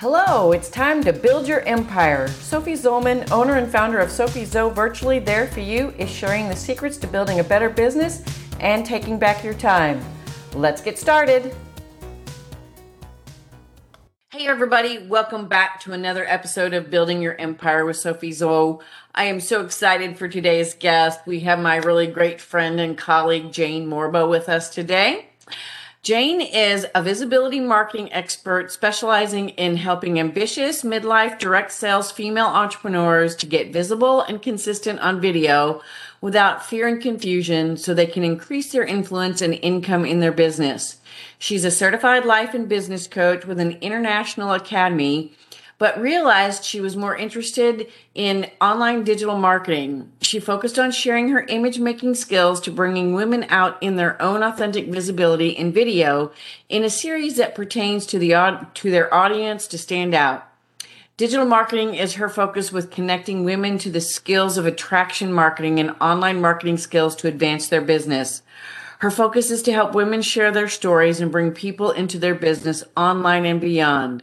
Hello, it's time to build your empire. Sophie Zollman, owner and founder of Sophie Zoe Virtually There For You, is sharing the secrets to building a better business and taking back your time. Let's get started. Hey, everybody, welcome back to another episode of Building Your Empire with Sophie Zoe. I am so excited for today's guest. We have my really great friend and colleague, Jane Morbo, with us today. Jane is a visibility marketing expert specializing in helping ambitious midlife direct sales female entrepreneurs to get visible and consistent on video without fear and confusion so they can increase their influence and income in their business. She's a certified life and business coach with an international academy but realized she was more interested in online digital marketing. She focused on sharing her image making skills to bringing women out in their own authentic visibility in video in a series that pertains to the to their audience to stand out. Digital marketing is her focus with connecting women to the skills of attraction marketing and online marketing skills to advance their business. Her focus is to help women share their stories and bring people into their business online and beyond.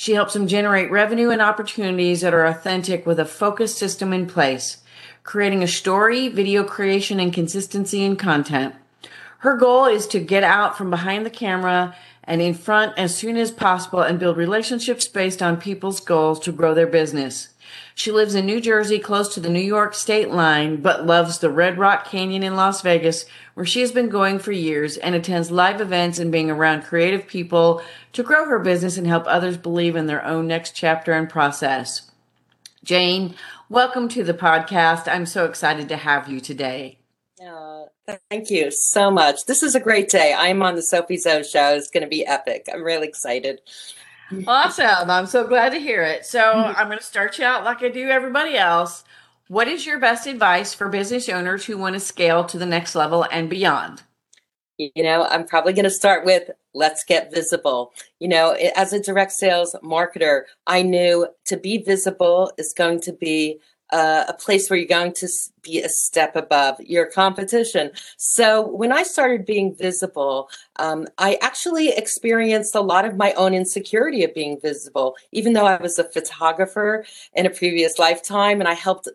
She helps them generate revenue and opportunities that are authentic with a focused system in place, creating a story, video creation, and consistency in content. Her goal is to get out from behind the camera and in front as soon as possible and build relationships based on people's goals to grow their business. She lives in New Jersey, close to the New York state line, but loves the Red Rock Canyon in Las Vegas, where she has been going for years and attends live events and being around creative people to grow her business and help others believe in their own next chapter and process. Jane, welcome to the podcast. I'm so excited to have you today. Uh, thank you so much. This is a great day. I'm on the Sophie Zoe show. It's going to be epic. I'm really excited. Awesome. I'm so glad to hear it. So mm-hmm. I'm going to start you out like I do everybody else. What is your best advice for business owners who want to scale to the next level and beyond? You know, I'm probably going to start with let's get visible. You know, as a direct sales marketer, I knew to be visible is going to be uh, a place where you're going to be a step above your competition. So when I started being visible, um, I actually experienced a lot of my own insecurity of being visible, even though I was a photographer in a previous lifetime and I helped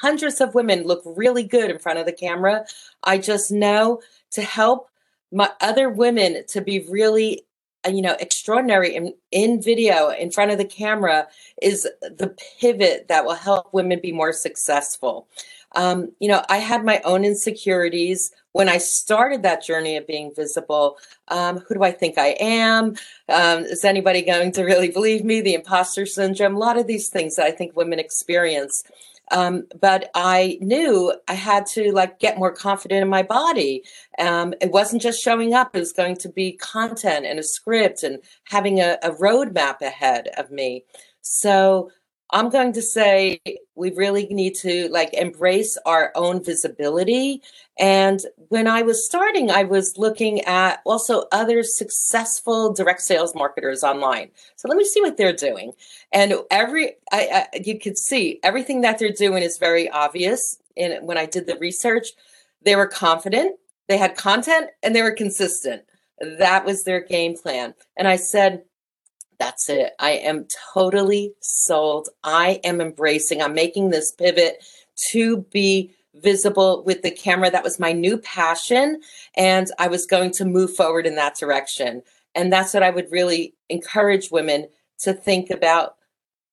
hundreds of women look really good in front of the camera. I just know to help my other women to be really you know extraordinary in, in video in front of the camera is the pivot that will help women be more successful. Um, you know i had my own insecurities when i started that journey of being visible. Um, who do i think i am? Um, is anybody going to really believe me? The imposter syndrome a lot of these things that i think women experience um, but I knew I had to like get more confident in my body. Um, it wasn't just showing up; it was going to be content and a script and having a, a roadmap ahead of me. So I'm going to say we really need to like embrace our own visibility. And when I was starting, I was looking at also other successful direct sales marketers online. So let me see what they're doing. And every I, I you could see everything that they're doing is very obvious. And when I did the research, they were confident, they had content, and they were consistent. That was their game plan. And I said, that's it. I am totally sold. I am embracing, I'm making this pivot to be visible with the camera. That was my new passion. And I was going to move forward in that direction. And that's what I would really encourage women to think about,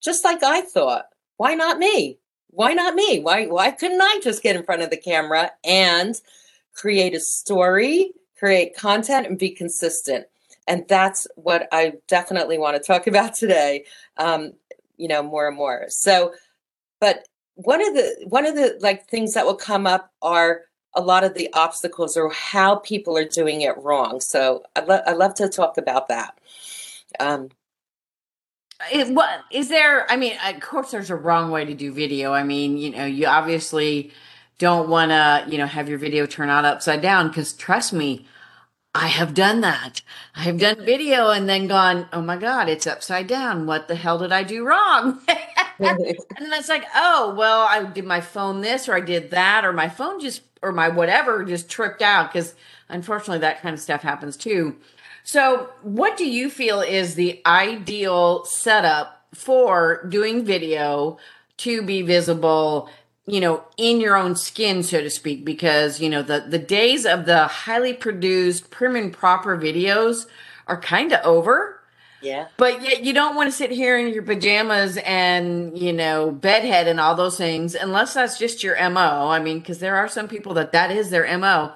just like I thought. Why not me? Why not me? Why why couldn't I just get in front of the camera and create a story, create content, and be consistent? And that's what I definitely want to talk about today. Um, you know, more and more. So, but one of the one of the like things that will come up are a lot of the obstacles or how people are doing it wrong. So I, lo- I love to talk about that. Um, it, what is there? I mean, of course, there's a wrong way to do video. I mean, you know, you obviously don't want to, you know, have your video turn out upside down because trust me, I have done that. I have done video and then gone, oh my God, it's upside down. What the hell did I do wrong? and then it's like, oh, well, I did my phone this or I did that or my phone just or my whatever just tripped out because unfortunately that kind of stuff happens too. So, what do you feel is the ideal setup for doing video to be visible you know, in your own skin, so to speak, because, you know, the, the days of the highly produced, prim and proper videos are kind of over. Yeah. But yet you don't want to sit here in your pajamas and, you know, bedhead and all those things, unless that's just your MO. I mean, because there are some people that that is their MO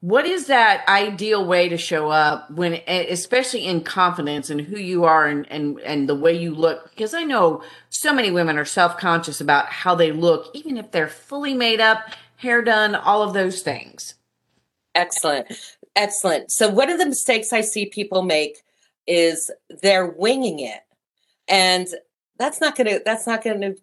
what is that ideal way to show up when especially in confidence and who you are and, and and the way you look? Because i know so many women are self-conscious about how they look even if they're fully made up hair done all of those things. Excellent. Excellent. So one of the mistakes i see people make is they're winging it. And that's not gonna that's not gonna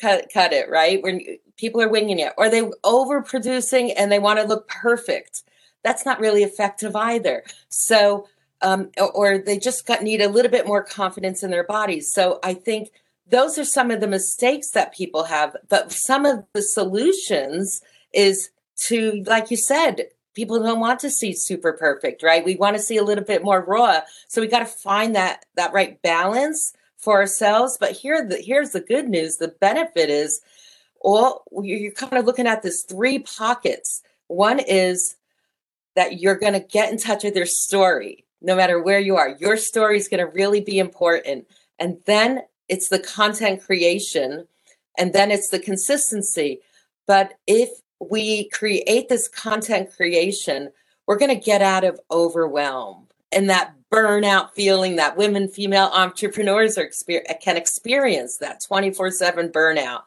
cut cut it right? When people are winging it or they overproducing and they want to look perfect that's not really effective either. So, um, or they just got, need a little bit more confidence in their bodies. So I think those are some of the mistakes that people have. But some of the solutions is to, like you said, people don't want to see super perfect, right? We want to see a little bit more raw. So we got to find that that right balance for ourselves. But here, the, here's the good news: the benefit is, all you're kind of looking at this three pockets. One is that you're going to get in touch with your story no matter where you are. Your story is going to really be important. And then it's the content creation and then it's the consistency. But if we create this content creation, we're going to get out of overwhelm and that burnout feeling that women, female entrepreneurs are can experience that 24 7 burnout.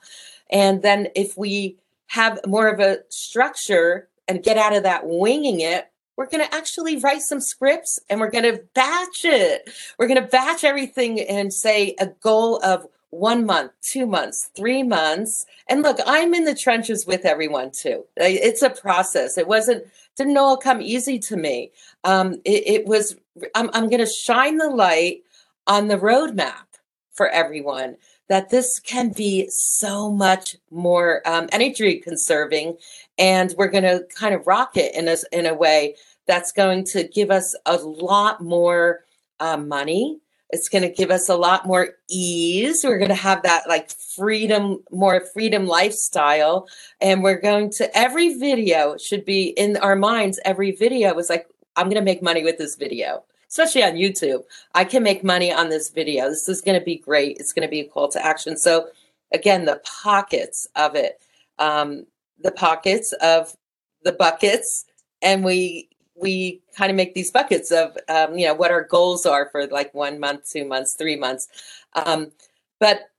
And then if we have more of a structure and get out of that winging it, we're going to actually write some scripts and we're going to batch it. We're going to batch everything and say a goal of one month, two months, three months. And look, I'm in the trenches with everyone too. It's a process. It wasn't, didn't all come easy to me. Um, it, it was, I'm, I'm going to shine the light on the roadmap for everyone that this can be so much more um, energy conserving and we're going to kind of rock it in a, in a way that's going to give us a lot more uh, money it's going to give us a lot more ease we're going to have that like freedom more freedom lifestyle and we're going to every video should be in our minds every video was like i'm going to make money with this video especially on YouTube. I can make money on this video. This is going to be great. It's going to be a call to action. So, again, the pockets of it, um, the pockets of the buckets, and we we kind of make these buckets of um, you know what our goals are for like one month, two months, three months. Um, but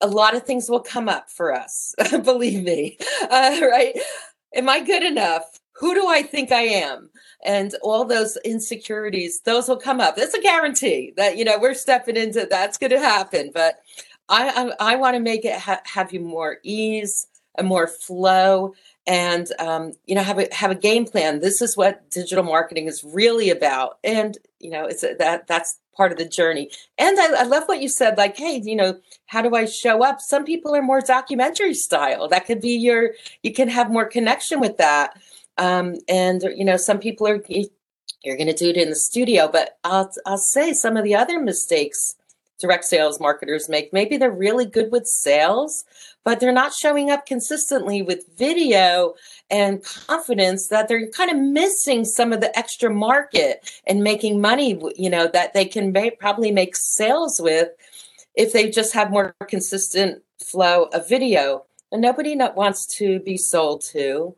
a lot of things will come up for us. Believe me, uh, right? Am I good enough? Who do I think I am? and all those insecurities those will come up that's a guarantee that you know we're stepping into that's going to happen but i i, I want to make it ha- have you more ease and more flow and um, you know have a have a game plan. This is what digital marketing is really about. And you know it's a, that that's part of the journey. And I, I love what you said like hey you know how do i show up? Some people are more documentary style. That could be your you can have more connection with that. Um, and you know, some people are you're going to do it in the studio, but I'll I'll say some of the other mistakes direct sales marketers make. Maybe they're really good with sales, but they're not showing up consistently with video and confidence that they're kind of missing some of the extra market and making money, you know, that they can make, probably make sales with if they just have more consistent flow of video. And nobody wants to be sold to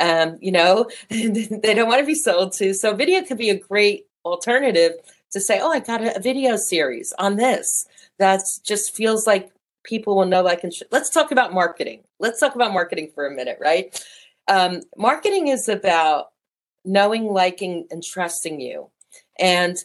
um, you know, they don't want to be sold to. So video could be a great alternative to say, oh, I got a video series on this. That just feels like people will know, like, and sh- let's talk about marketing. Let's talk about marketing for a minute, right? Um, marketing is about knowing, liking, and trusting you. And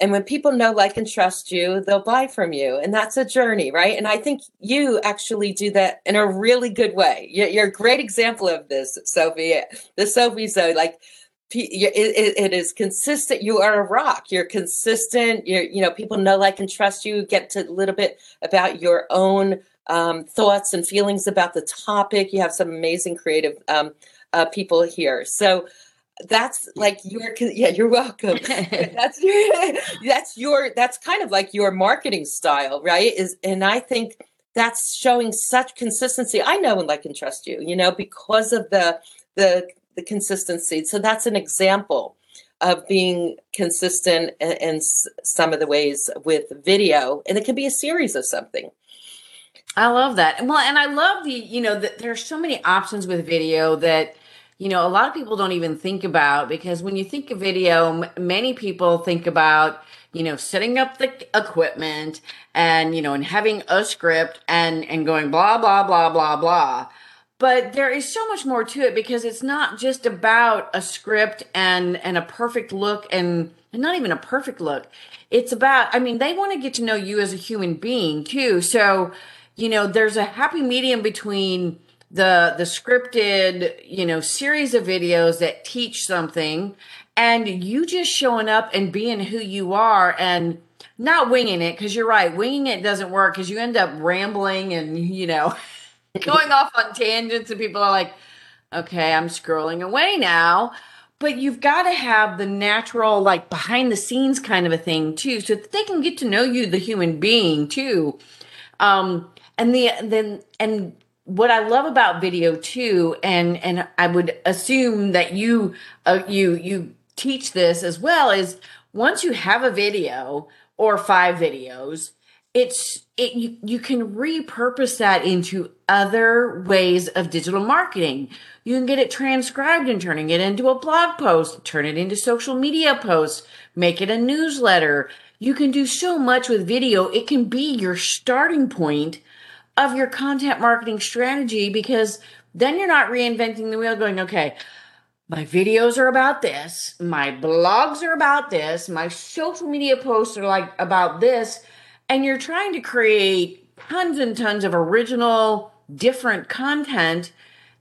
and when people know, like, and trust you, they'll buy from you. And that's a journey, right? And I think you actually do that in a really good way. You're, a great example of this, Sophie. The Sophie so like, it, it is consistent. You are a rock. You're consistent. You're, you know, people know, like, and trust you. Get to a little bit about your own um, thoughts and feelings about the topic. You have some amazing creative um, uh, people here. So that's like your yeah you're welcome that's your that's your that's kind of like your marketing style right is and i think that's showing such consistency i know and like and trust you you know because of the the the consistency. So that's an example of being consistent in, some of the ways with video and it can be a series of something. I love that. Well and i love the you know that there are so many options with video that you know, a lot of people don't even think about because when you think of video, m- many people think about, you know, setting up the equipment and, you know, and having a script and, and going blah, blah, blah, blah, blah. But there is so much more to it because it's not just about a script and, and a perfect look and, and not even a perfect look. It's about, I mean, they want to get to know you as a human being too. So, you know, there's a happy medium between, the the scripted you know series of videos that teach something and you just showing up and being who you are and not winging it because you're right winging it doesn't work because you end up rambling and you know going off on tangents and people are like okay i'm scrolling away now. But you've got to have the natural like behind the scenes kind of a thing too so that they can get to know you the human being too. Um and the then and what I love about video too, and and I would assume that you uh, you you teach this as well, is once you have a video or five videos, it's it you, you can repurpose that into other ways of digital marketing. You can get it transcribed and turning it into a blog post, turn it into social media posts, make it a newsletter. You can do so much with video. It can be your starting point of your content marketing strategy because then you're not reinventing the wheel going, okay, my videos are about this, my blogs are about this, my social media posts are like about this, and you're trying to create tons and tons of original, different content.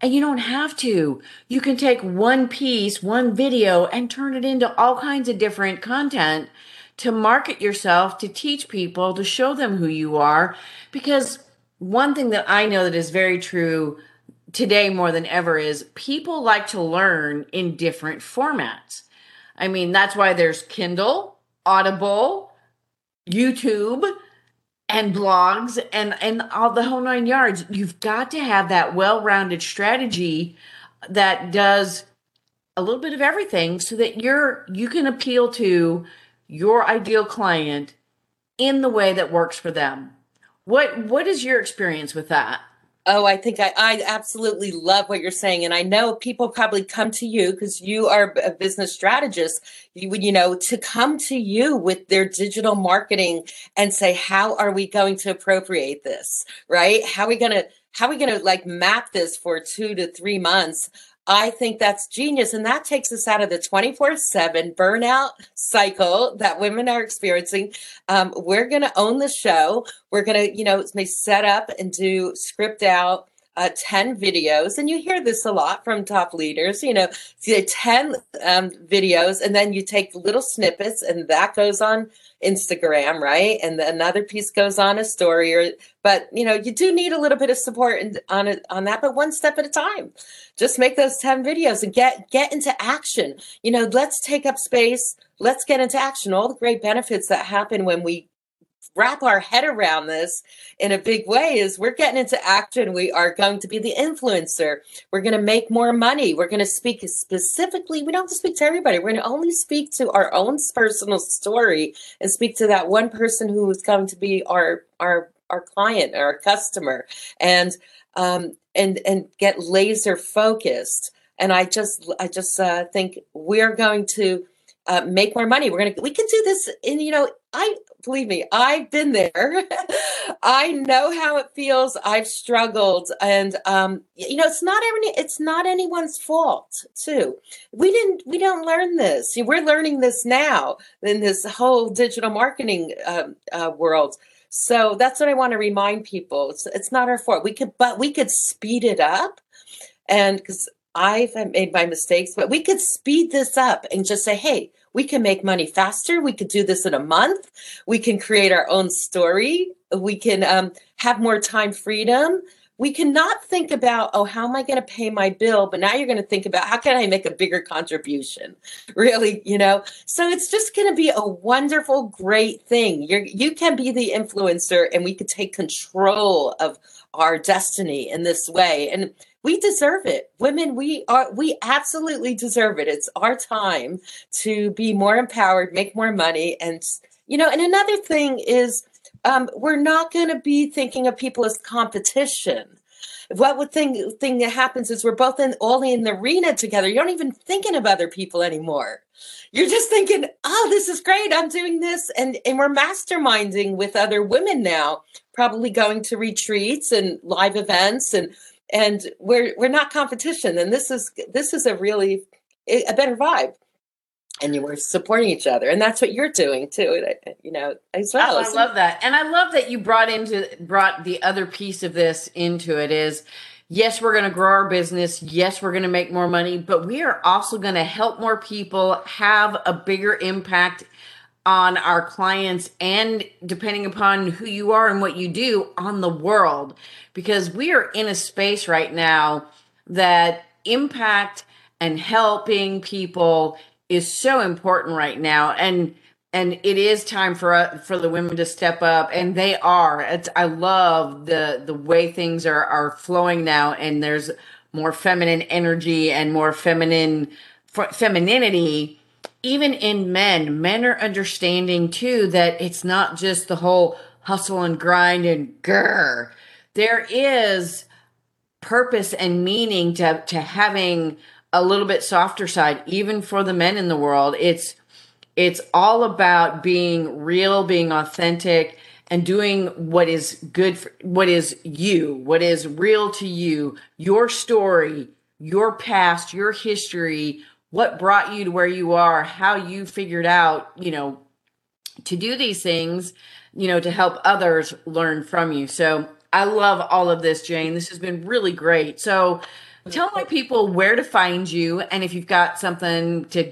And you don't have to. You can take one piece, one video, and turn it into all kinds of different content to market yourself, to teach people, to show them who you are. Because one thing that I know that is very true today more than ever is people like to learn in different formats. I mean, that's why there's Kindle, Audible, YouTube, and blogs and and all the whole nine yards. You've got to have that well-rounded strategy that does a little bit of everything so that you're you can appeal to your ideal client in the way that works for them. What what is your experience with that? Oh, I think I, I absolutely love what you're saying. And I know people probably come to you because you are a business strategist, you you know, to come to you with their digital marketing and say, how are we going to appropriate this? Right? How are we going to, how are we going to like map this for two to three months I think that's genius. And that takes us out of the 24 7 burnout cycle that women are experiencing. Um, we're going to own the show. We're going to, you know, set up and do script out. Uh, 10 videos, and you hear this a lot from top leaders, you know, 10 um, videos, and then you take little snippets, and that goes on Instagram, right? And another piece goes on a story or but you know, you do need a little bit of support in, on it on that, but one step at a time. Just make those 10 videos and get get into action. You know, let's take up space. Let's get into action. All the great benefits that happen when we wrap our head around this in a big way is we're getting into action. We are going to be the influencer. We're going to make more money. We're going to speak specifically. We don't have to speak to everybody. We're going to only speak to our own personal story and speak to that one person who is going to be our our our client, or our customer, and um, and and get laser focused. And I just I just uh, think we're going to uh, make more money. We're gonna we can do this And you know I believe me I've been there. I know how it feels. I've struggled, and um, you know it's not it's not anyone's fault too. We didn't we don't learn this. We're learning this now in this whole digital marketing uh, uh, world. So that's what I want to remind people. It's, it's not our fault. We could, but we could speed it up, and because I've made my mistakes, but we could speed this up and just say, hey, we can make money faster. We could do this in a month. We can create our own story. We can um, have more time freedom. We cannot think about, oh, how am I going to pay my bill? But now you're going to think about how can I make a bigger contribution? Really, you know? So it's just going to be a wonderful, great thing. you you can be the influencer and we could take control of our destiny in this way. And we deserve it. Women, we are we absolutely deserve it. It's our time to be more empowered, make more money. And you know, and another thing is um, we're not going to be thinking of people as competition. What would thing thing that happens is we're both in all in the arena together. You're not even thinking of other people anymore. You're just thinking, "Oh, this is great! I'm doing this," and and we're masterminding with other women now. Probably going to retreats and live events, and and we're we're not competition. And this is this is a really a better vibe. And you were supporting each other and that's what you're doing too you know as well. Oh, i love that. And i love that you brought into brought the other piece of this into it is yes we're going to grow our business. Yes we're going to make more money but we are also going to help more people have a bigger impact on our clients and depending upon who you are and what you do on the world because we are in a space right now that impact and helping people is so important right now. And and it is time for uh, for the women to step up and they are. It's i love the the way things are are flowing now and there's more feminine energy and more feminine femininity even in men men are understanding too that it's not just the whole hustle and grind and grr there is purpose and meaning to to having a little bit softer side, even for the men in the world. It's it's all about being real, being authentic, and doing what is good for what is you, what is real to you, your story, your past, your history, what brought you to where you are, how you figured out, you know, to do these things, you know, to help others learn from you. So I love all of this, Jane. This has been really great. So Tell my people where to find you, and if you've got something to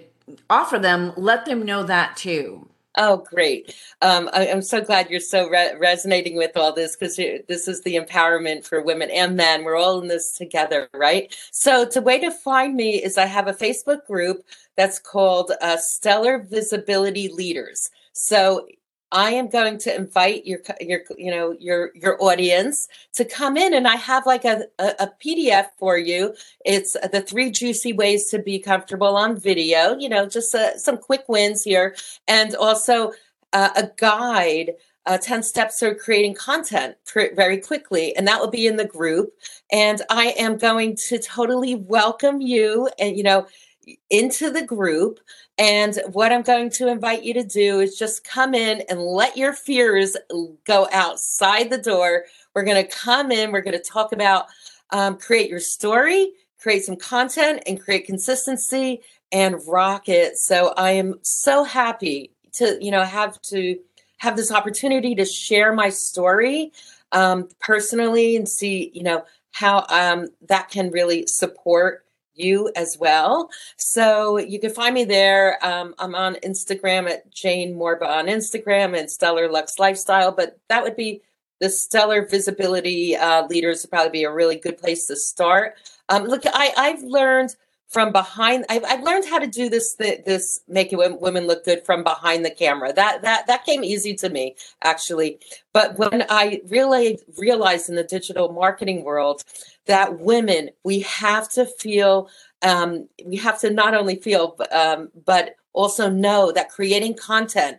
offer them, let them know that too. Oh, great. Um, I, am so glad you're so re- resonating with all this because this is the empowerment for women and men. We're all in this together, right? So, the way to find me is I have a Facebook group that's called uh, Stellar Visibility Leaders. So, I am going to invite your your you know your your audience to come in and I have like a, a, a, PDF for you. It's the three juicy ways to be comfortable on video, you know, just uh, some quick wins here and also uh, a guide uh, 10 steps to creating content pr- very quickly and that will be in the group and I am going to totally welcome you and you know into the group. And what I'm going to invite you to do is just come in and let your fears go outside the door. We're going to come in, we're going to talk about um, create your story, create some content, and create consistency and rock it. So I am so happy to, you know, have to have this opportunity to share my story um, personally and see, you know, how um, that can really support you as well. So you can find me there. Um, I'm on Instagram at Jane Morba on Instagram and Stellar Lux Lifestyle, but that would be the Stellar Visibility uh, Leaders would probably be a really good place to start. Um, look, I, I've learned from behind. I've, I've learned how to do this. This making women look good from behind the camera. That that that came easy to me actually. But when I really realized in the digital marketing world that women we have to feel um, we have to not only feel um, but also know that creating content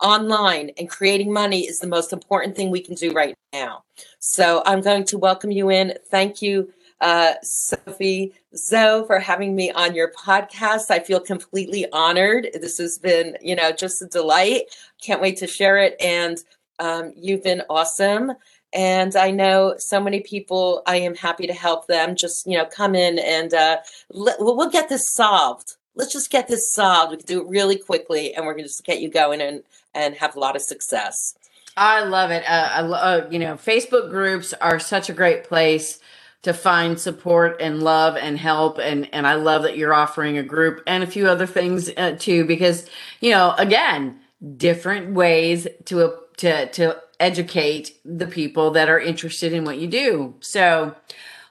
online and creating money is the most important thing we can do right now so i'm going to welcome you in thank you uh, sophie zoe for having me on your podcast i feel completely honored this has been you know just a delight can't wait to share it and um, you've been awesome and I know so many people. I am happy to help them. Just you know, come in and uh, let, we'll, get this solved. Let's just get this solved. We can do it really quickly, and we're going to just get you going and and have a lot of success. I love it. Uh, I love uh, you know Facebook groups are such a great place to find support and love and help and and I love that you're offering a group and a few other things uh, too because you know again different ways to to to educate the people that are interested in what you do. So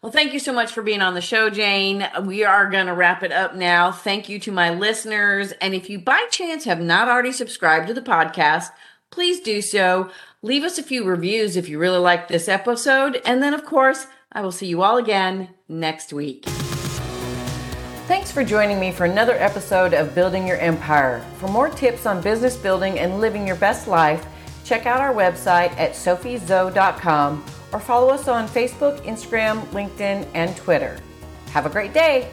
well, thank you so much for being on the show, Jane. We are going to wrap it up now. Thank you to my listeners. And if you by chance have not already subscribed to the podcast, please do so. Leave us a few reviews if you really like this episode. And then, of course, I will see you all again next week. Thanks for joining me for another episode of Building Your Empire. For more tips on business building and living your best life, check out our website at sophiezo.com or follow us on Facebook, Instagram, LinkedIn, and Twitter. Have a great day.